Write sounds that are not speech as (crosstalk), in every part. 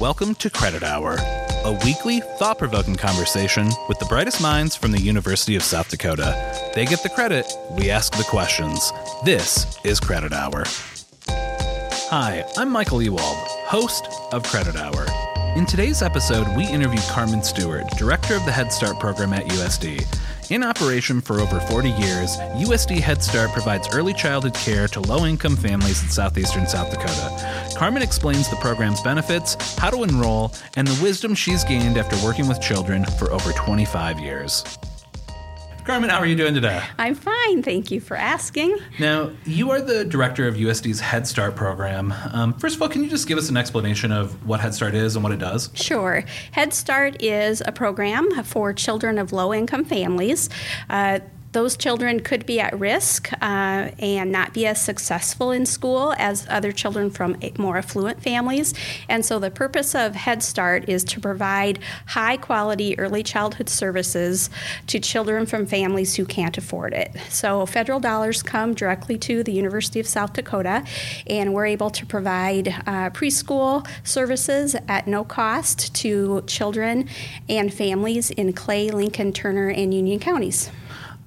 welcome to Credit Hour, a weekly, thought provoking conversation with the brightest minds from the University of South Dakota. They get the credit, we ask the questions. This is Credit Hour. Hi, I'm Michael Ewald, host of Credit Hour. In today's episode, we interview Carmen Stewart, director of the Head Start program at USD. In operation for over 40 years, USD Head Start provides early childhood care to low income families in southeastern South Dakota. Carmen explains the program's benefits, how to enroll, and the wisdom she's gained after working with children for over 25 years. Carmen, how are you doing today? I'm fine. Thank you for asking. Now, you are the director of USD's Head Start program. Um, first of all, can you just give us an explanation of what Head Start is and what it does? Sure. Head Start is a program for children of low income families. Uh, those children could be at risk uh, and not be as successful in school as other children from more affluent families. And so, the purpose of Head Start is to provide high quality early childhood services to children from families who can't afford it. So, federal dollars come directly to the University of South Dakota, and we're able to provide uh, preschool services at no cost to children and families in Clay, Lincoln, Turner, and Union counties.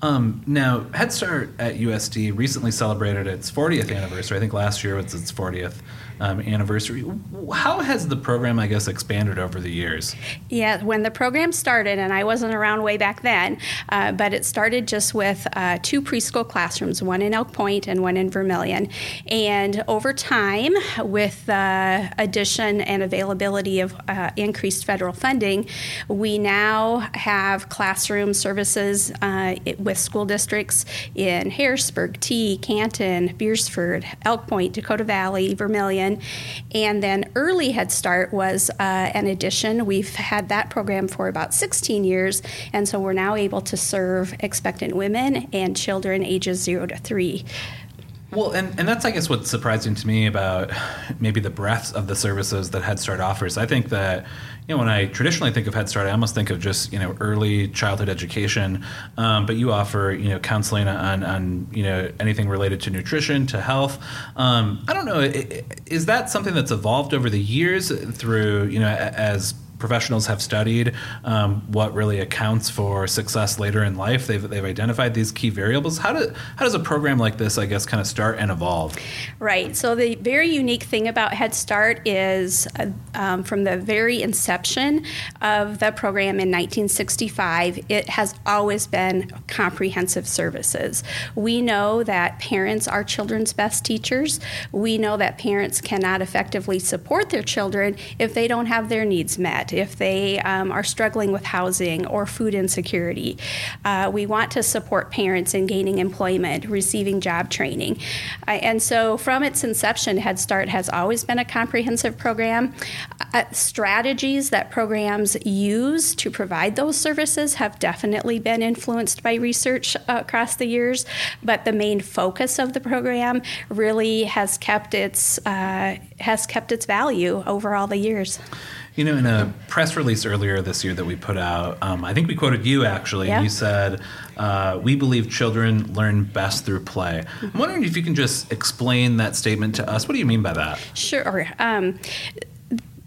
Um, now, Head Start at USD recently celebrated its 40th anniversary. I think last year was its 40th um, anniversary. How has the program, I guess, expanded over the years? Yeah, when the program started, and I wasn't around way back then, uh, but it started just with uh, two preschool classrooms, one in Elk Point and one in Vermillion. And over time, with the addition and availability of uh, increased federal funding, we now have classroom services uh, with school districts in Harrisburg, Tea, Canton, Beresford, Elk Point, Dakota Valley, And then early Head Start was uh, an addition. We've had that program for about 16 years, and so we're now able to serve expectant women and children ages zero to three. Well, and, and that's, I guess, what's surprising to me about maybe the breadth of the services that Head Start offers. I think that, you know, when I traditionally think of Head Start, I almost think of just, you know, early childhood education. Um, but you offer, you know, counseling on, on, you know, anything related to nutrition, to health. Um, I don't know, is that something that's evolved over the years through, you know, as professionals have studied um, what really accounts for success later in life. They've, they've identified these key variables. How, do, how does a program like this, I guess, kind of start and evolve? Right. So, the very unique thing about Head Start is uh, um, from the very inception of the program in 1965, it has always been comprehensive services. We know that parents are children's best teachers. We know that parents cannot effectively support their children if they don't have their needs met if they um, are struggling with housing or food insecurity. Uh, we want to support parents in gaining employment, receiving job training. Uh, and so, from its inception, Head Start has always been a comprehensive program. Uh, strategies that programs use to provide those services have definitely been influenced by research across the years, but the main focus of the program really has kept its uh, has kept its value over all the years. You know, in a press release earlier this year that we put out, um, I think we quoted you actually. Yeah. You said, uh, We believe children learn best through play. Mm-hmm. I'm wondering if you can just explain that statement to us. What do you mean by that? Sure. Um,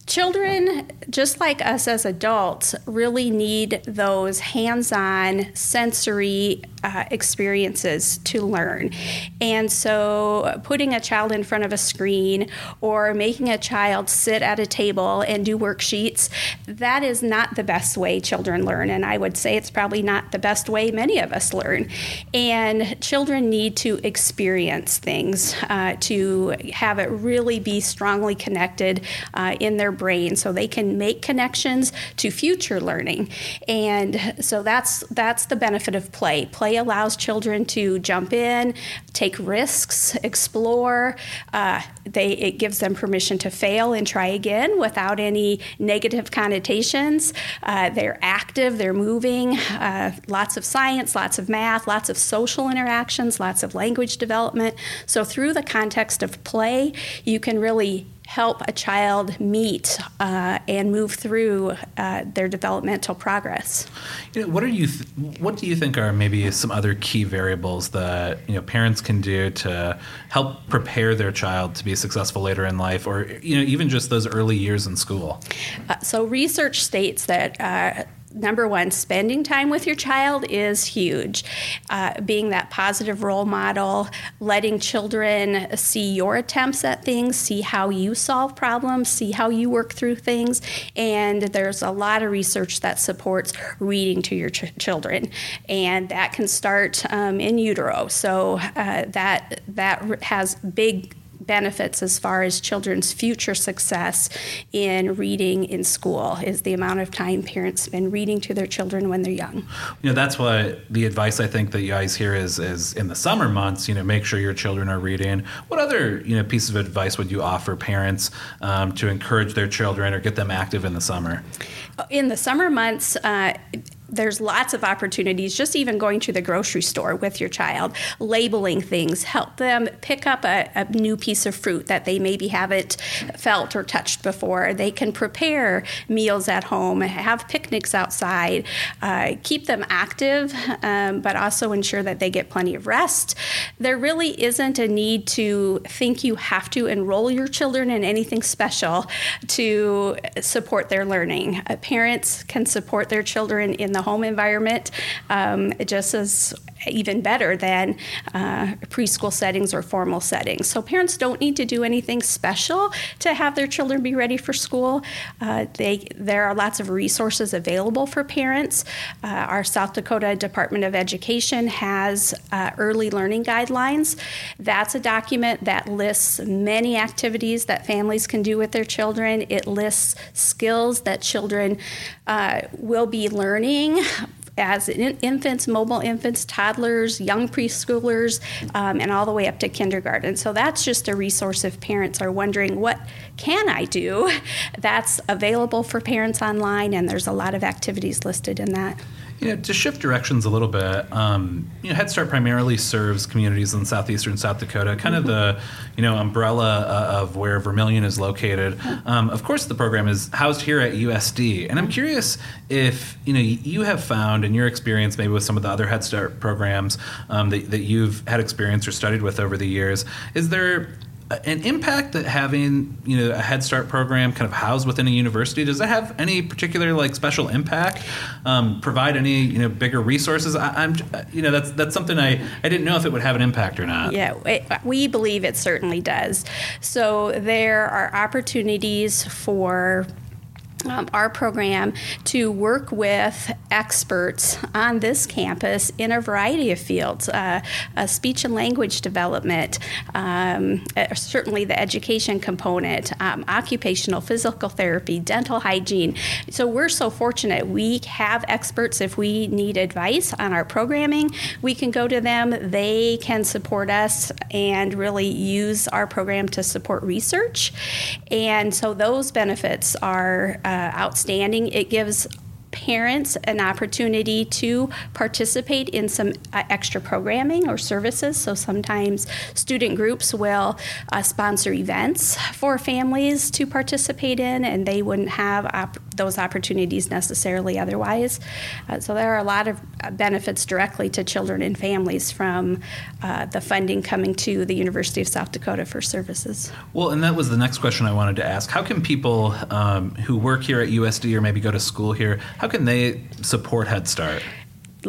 children, just like us as adults, really need those hands on sensory uh, experiences to learn. And so, putting a child in front of a screen or making a child sit at a table and do worksheets, that is not the best way children learn. And I would say it's probably not the best way many of us learn. And children need to experience things uh, to have it really be strongly connected uh, in their brain so they can make connections to future learning. And so, that's, that's the benefit of play. Play allows children to jump in, take risks, explore. Uh, they, it gives them permission to fail and try again without any negative connotations. Uh, they're active, they're moving, uh, lots of science, lots of math, lots of social interactions, lots of language development. So, through the context of play, you can really help a child meet uh, and move through uh, their developmental progress. You know, what are you? Th- what do you think are maybe some other key variables that you know parents can do to help prepare their child to be successful later in life, or you know even just those early years in school? Uh, so research states that uh, number one, spending time with your child is huge. Uh, being that positive role model, letting children see your attempts at things, see how you solve problems, see how you work through things. And there's a lot of research that supports reading to your ch- children, and that can start um, in utero. So uh, that that has big benefits as far as children's future success in reading in school is the amount of time parents spend reading to their children when they're young. You know, that's why the advice I think that you guys hear is is in the summer months, you know, make sure your children are reading. What other, you know, pieces of advice would you offer parents um, to encourage their children or get them active in the summer? In the summer months, uh, there's lots of opportunities just even going to the grocery store with your child labeling things help them pick up a, a, new piece of fruit that they maybe haven't felt or touched before. They can prepare meals at home have picnics outside uh, keep them active um, but also ensure that they get plenty of rest. There really isn't a need to think you have to enroll your children in anything special to support their learning. Uh, parents can support their children in the home environment um, just as even better than uh, preschool settings or formal settings. So parents don't need to do anything special to have their children be ready for school. Uh, they, there are lots of resources available for parents. Uh, our South Dakota Department of Education has uh, early learning guidelines. That's a document that lists many activities that families can do with their children. It lists skills that children uh, will be learning as infants, mobile infants, toddlers, young preschoolers, um, and all the way up to kindergarten. So that's just a resource if parents are wondering what can I do. (laughs) That's available for parents online, and there's a lot of activities listed in that. You know, to shift directions a little bit, um, you know, Head Start primarily serves communities in southeastern South Dakota, kind of the, you know, umbrella uh, of where Vermillion is located. Um, of course, the program is housed here at USD, and I'm curious if you know you have found in your experience, maybe with some of the other Head Start programs um, that, that you've had experience or studied with over the years, is there an impact that having you know a Head Start program kind of housed within a university does that have any particular like special impact? Um, provide any you know bigger resources? I, am you know that's that's something I I didn't know if it would have an impact or not. Yeah, it, we believe it certainly does. So there are opportunities for um, our program to work with experts on this campus in a variety of fields uh, uh, speech and language development, um, uh, certainly the education component, um, occupational physical therapy, dental hygiene. So we're so fortunate. We have experts if we need advice on our programming, we can go to them. They can support us and really use our program to support research. And so those benefits are uh, outstanding. It gives parents an opportunity to participate in some uh, extra programming or services. So sometimes student groups will uh, sponsor events for families to participate in, and they wouldn't have those opportunities necessarily otherwise. Uh, so there are a lot of benefits directly to children and families from uh, the funding coming to the University of South Dakota for services. Well, and that was the next question I wanted to ask. How can people um, who work here at USD or maybe go to school here, how can they support Head Start?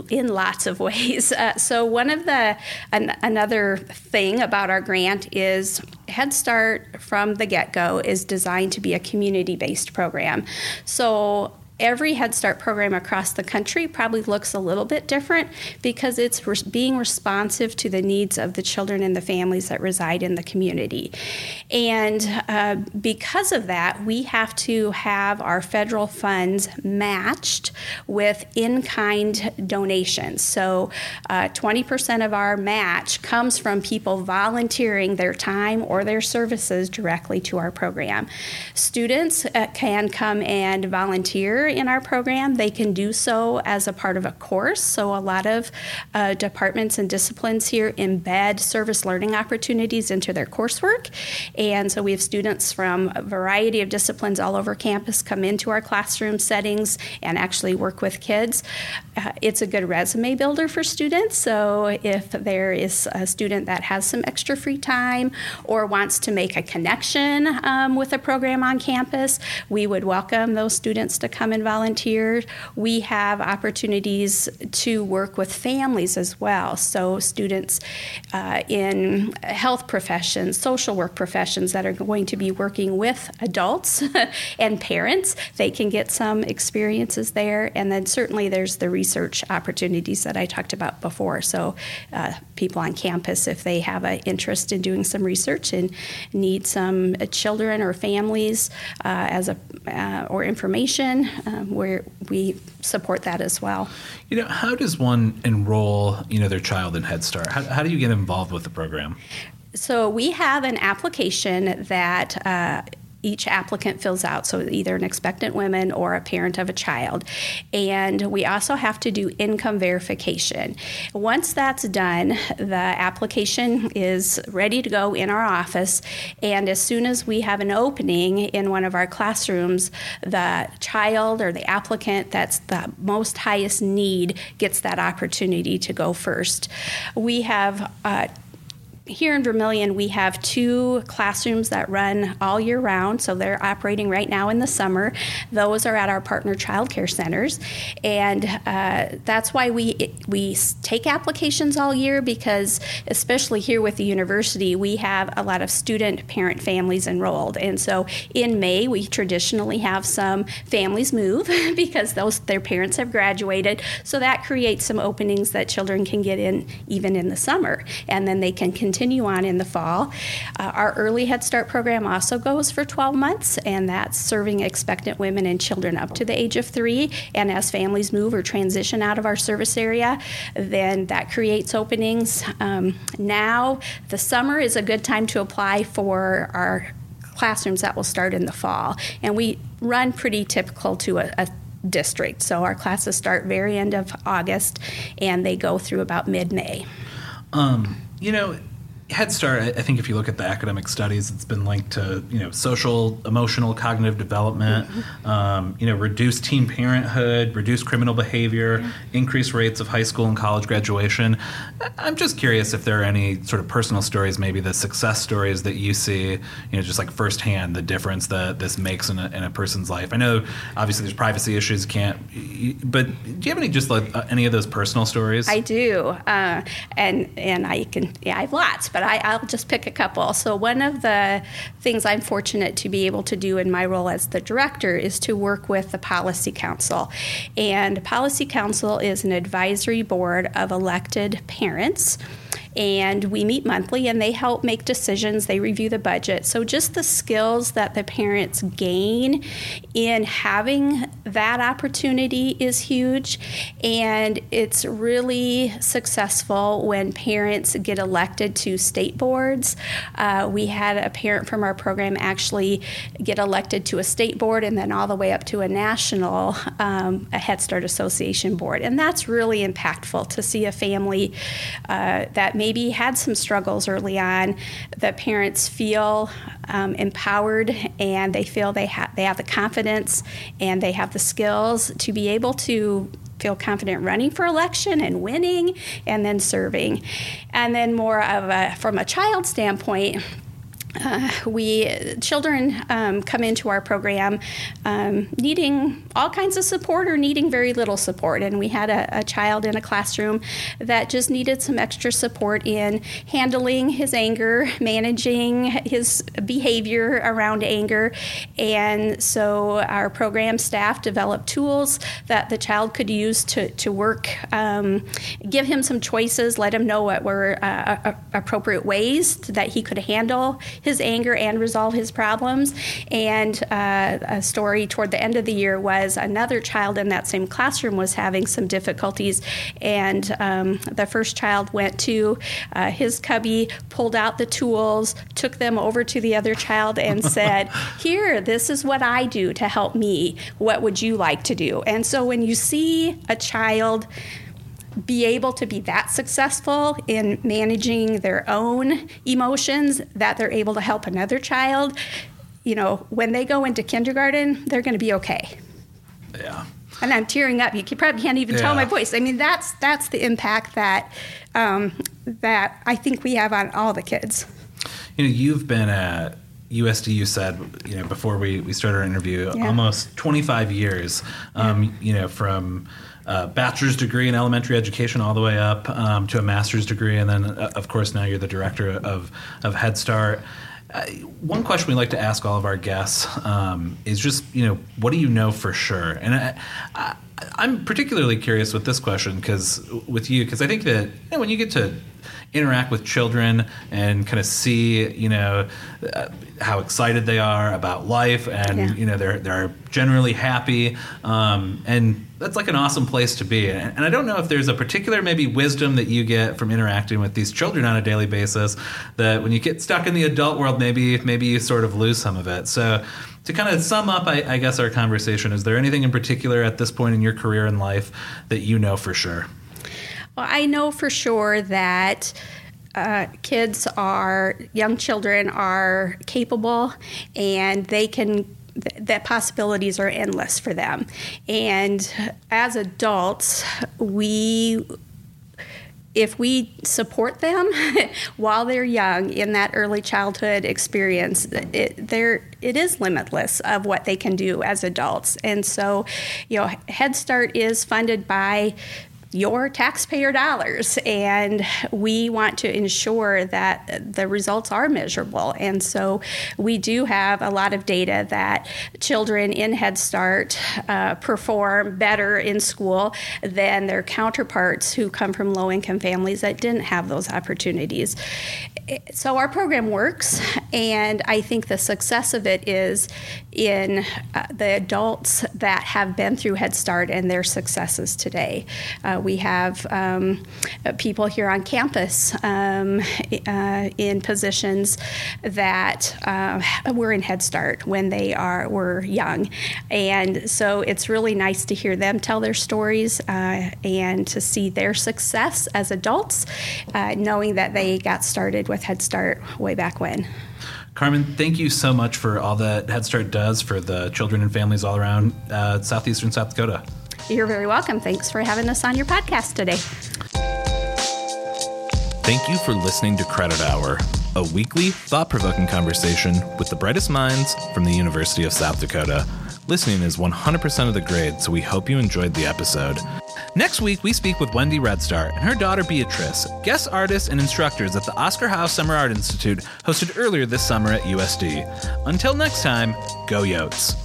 In lots of ways. (laughs) Uh, so one of the an, another thing about our grant is Head Start from the get go is designed to be a community based program. So every Head Start program across the country probably looks a little bit different because it's being responsive to the needs of the children and the families that reside in the community. And uh, because of that, we have to have our federal funds matched with in kind donations. So uh, 20% of our match comes from people volunteering their time or their services directly to our program. Students uh, can come and volunteer in our program, they can do so as a part of a course. So, a lot of uh, departments and disciplines here embed service learning opportunities into their coursework. And so, we have students from a variety of disciplines all over campus come into our classroom settings and actually work with kids. Uh, it's a good resume builder for students. So, if there is a student that has some extra free time or wants to make a connection um, with a program on campus, we would welcome those students to come and volunteer. We have opportunities to work with families as well. So, students uh, in health professions, social work professions that are going to be working with adults (laughs) and parents, they can get some experiences there. And then, certainly, there's the research opportunities that I talked about before. So, uh, people on campus, if they have an interest in doing some research and need some children or families uh, as a uh, or information, um, where we support that as well. You know, how does one enroll, you know, their child in Head Start? How, how do you get involved with the program? So we have an application that uh, each applicant fills out, so either an expectant woman or a parent of a child. And we also have to do income verification. Once that's done, the application is ready to go in our office, and as soon as we have an opening in one of our classrooms, the child or the applicant that's the most highest need gets that opportunity to go first. We have uh, here in Vermillion, we have two classrooms that run all year round, so they're operating right now in the summer. Those are at our partner child care centers, and uh, that's why we we take applications all year because, especially here with the university, we have a lot of student parent families enrolled, and so in May we traditionally have some families move (laughs) because those their parents have graduated, so that creates some openings that children can get in even in the summer, and then they can continue continue on in the fall. Uh, our early Head Start program also goes for 12 months, and that's serving expectant women and children up to the age of three. And as families move or transition out of our service area, then that creates openings. Um, now, the summer is a good time to apply for our classrooms that will start in the fall. And we run pretty typical to a, a district. So our classes start very end of August and they go through about mid May. Um, you know, Head Start, I think if you look at the academic studies, it's been linked to you know social, emotional, cognitive development, mm-hmm. um, you know reduced teen parenthood, reduced criminal behavior, increased rates of high school and college graduation. I'm just curious if there are any sort of personal stories, maybe the success stories that you see, you know, just like firsthand the difference that this makes in a, in a person's life. I know obviously there's privacy issues, can't, but do you have any just like uh, any of those personal stories? I do, uh, and and I can yeah I have lots but I, will just pick a couple. So, one of the things I'm fortunate to be able to do in my role as the director is to work with the Policy Council. And Policy Council is an advisory board of elected parents and we meet monthly and they help make decisions. They review the budget. So just the skills that the parents gain in having that opportunity is huge and it's really successful when parents get elected to state boards. Uh, we had a parent from our program actually get elected to a state board and then all the way up to a national um, a head start association board. And that's really impactful to see a family uh, that may maybe had some struggles early on, the parents feel um, empowered and they feel they, ha- they have the confidence and they have the skills to be able to feel confident running for election and winning and then serving. And then, more of a, from a child standpoint, uh, we children um, come into our program um, needing all kinds of support or needing very little support. And we had a, a, child in a classroom that just needed some extra support in handling his anger managing his behavior around anger. And so our program staff developed tools that the child could use to, to work um, give him some choices let him know what were uh, appropriate ways that he could handle his anger and resolve his problems. And uh, a story toward the end of the year was another child in that same classroom was having some difficulties, and um, the first child went to uh, his cubby, pulled out the tools, took them over to the other child, and (laughs) said, "Here, this is what I do to help me. What would you like to do?" And so when you see a child be able to be that successful in managing their own emotions that they're able to help another child, you know, when they go into kindergarten, they're going to be okay. Yeah. And I'm tearing up. You probably can't even yeah. tell my voice. I mean, that's that's the impact that um, that I think we have on all the kids. You know, you've been at USD, you said, you know, before we, we started our interview, yeah. almost 25 years, um, yeah. you know, from a bachelor's degree in elementary education all the way up um, to a master's degree. And then, uh, of course, now you're the director of, of Head Start. Uh, one question we like to ask all of our guests um, is just, you know, what do you know for sure? And I, I, I'm particularly curious with this question because with you, because I think that you know, when you get to interact with children and kind of see, you know, uh, how excited they are about life, and yeah. you know, they're they're generally happy, um, and that's like an awesome place to be. And, and I don't know if there's a particular maybe wisdom that you get from interacting with these children on a daily basis that when you get stuck in the adult world, maybe maybe you sort of lose some of it. So to kind of sum up, I, I, guess, our conversation, is there anything in particular at this point in your career and life that you know for sure? Well, I know for sure that. Uh, kids are young children are capable and they can that possibilities are endless for them and as adults we if we support them (laughs) while they're young in that early childhood experience, it, it is limitless of what they can do as adults. And so, you know, Head Start is funded by your taxpayer dollars. And we want to ensure that the results are measurable. And so we do have a lot of data that children in head start uh, perform better in school than their counterparts who come from low income families that didn't have those opportunities. So our program works and i think the success of it is in uh, the adults that have been through head start and their successes today. Uh, we have um, people here on campus um, uh, in positions that uh, were in Head Start when they are were young, and so it's really nice to hear them tell their stories uh, and to see their success as adults, uh, knowing that they got started with Head Start way back when. Carmen, thank you so much for all that Head Start does for the children and families all around uh, southeastern South Dakota. You're very welcome. Thanks for having us on your podcast today. Thank you for listening to Credit Hour, a weekly, thought provoking conversation with the brightest minds from the University of South Dakota. Listening is 100% of the grade, so we hope you enjoyed the episode. Next week, we speak with Wendy Red Star and her daughter Beatrice, guest artists and instructors at the Oscar Howe Summer Art Institute, hosted earlier this summer at USD. Until next time, go Yotes.